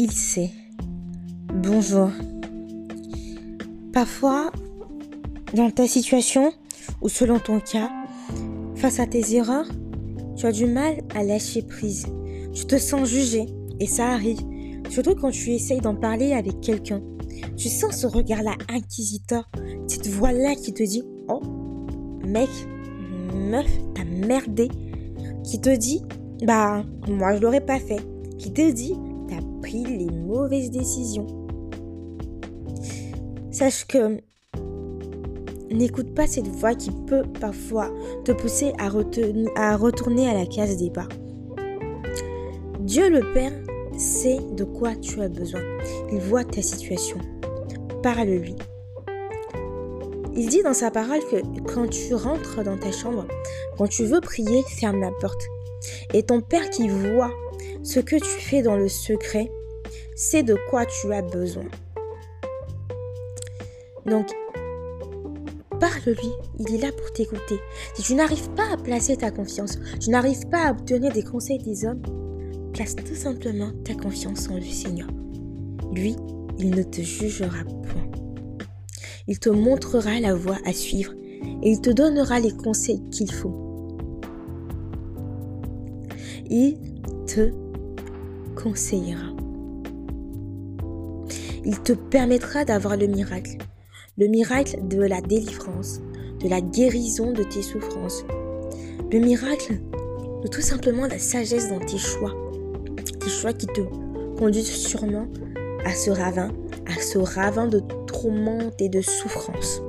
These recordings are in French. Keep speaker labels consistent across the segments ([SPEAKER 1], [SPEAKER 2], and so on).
[SPEAKER 1] il sait. Bonjour. Parfois, dans ta situation, ou selon ton cas, face à tes erreurs, tu as du mal à lâcher prise. Tu te sens jugé, et ça arrive, surtout quand tu essayes d'en parler avec quelqu'un. Tu sens ce regard-là inquisiteur, cette voix-là qui te dit Oh, mec, meuf, t'as merdé. Qui te dit Bah, moi je l'aurais pas fait. Qui te dit les mauvaises décisions. Sache que n'écoute pas cette voix qui peut parfois te pousser à, à retourner à la case départ. Dieu le Père sait de quoi tu as besoin. Il voit ta situation. Parle-lui. Il dit dans sa parole que quand tu rentres dans ta chambre, quand tu veux prier, ferme la porte. Et ton Père qui voit ce que tu fais dans le secret, sait de quoi tu as besoin. Donc, parle-lui, il est là pour t'écouter. Si tu n'arrives pas à placer ta confiance, tu n'arrives pas à obtenir des conseils des hommes, place tout simplement ta confiance en le Seigneur. Lui, il ne te jugera point. Il te montrera la voie à suivre et il te donnera les conseils qu'il faut. Il te conseillera. Il te permettra d'avoir le miracle. Le miracle de la délivrance, de la guérison de tes souffrances. Le miracle de tout simplement la sagesse dans tes choix. Des choix qui te conduisent sûrement à ce ravin, à ce ravin de tourmente et de souffrance.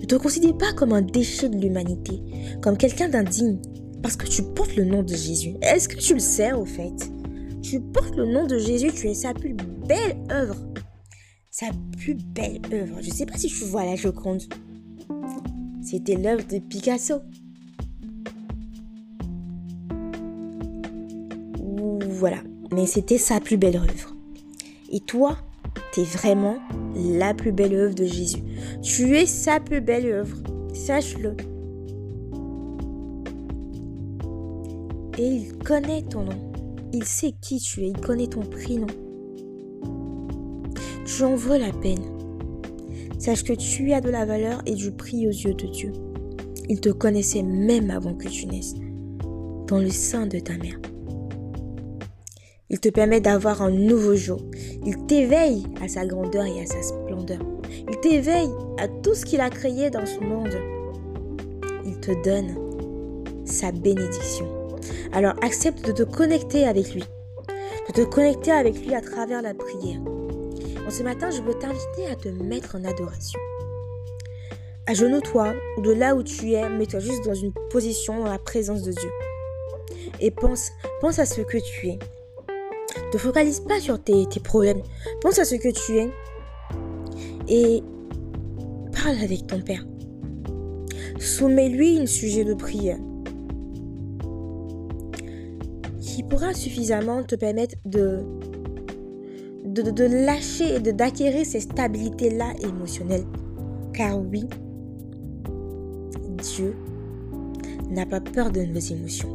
[SPEAKER 1] Ne te considère pas comme un déchet de l'humanité, comme quelqu'un d'indigne, parce que tu portes le nom de Jésus. Est-ce que tu le sais au fait? Tu portes le nom de Jésus, tu es sa plus belle œuvre. Sa plus belle œuvre. Je ne sais pas si tu vois la Joconde. C'était l'œuvre de Picasso. Voilà, mais c'était sa plus belle œuvre. Et toi, tu es vraiment la plus belle œuvre de Jésus. Tu es sa plus belle œuvre. Sache-le. Et il connaît ton nom. Il sait qui tu es. Il connaît ton prénom. Tu en veux la peine. Sache que tu as de la valeur et du prix aux yeux de Dieu. Il te connaissait même avant que tu naisses, dans le sein de ta mère. Il te permet d'avoir un nouveau jour. Il t'éveille à sa grandeur et à sa splendeur. Il t'éveille à tout ce qu'il a créé dans ce monde. Il te donne sa bénédiction. Alors accepte de te connecter avec lui. De te connecter avec lui à travers la prière. Ce matin, je veux t'inviter à te mettre en adoration. Agenouille-toi ou de là où tu es, mets-toi juste dans une position dans la présence de Dieu. Et pense, pense à ce que tu es. Ne focalise pas sur tes, problèmes. Pense à ce que tu es. Et parle avec ton Père. Soumets-lui un sujet de prière qui pourra suffisamment te permettre de, de, lâcher et d'acquérir ces stabilités-là émotionnelles. Car oui, Dieu n'a pas peur de nos émotions.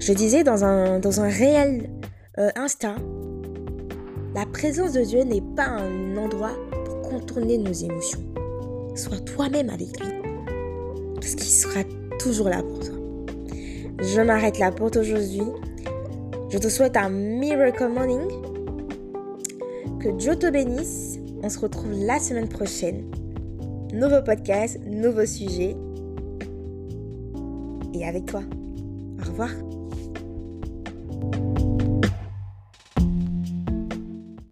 [SPEAKER 1] Je disais dans un, dans un réel euh, Insta, la présence de Dieu n'est pas un endroit pour contourner nos émotions. Sois toi-même avec lui. Parce qu'il sera toujours là pour toi. Je m'arrête là pour aujourd'hui. Je te souhaite un miracle morning. Que Dieu te bénisse. On se retrouve la semaine prochaine. Nouveau podcast, nouveau sujet. Et avec toi. Au revoir.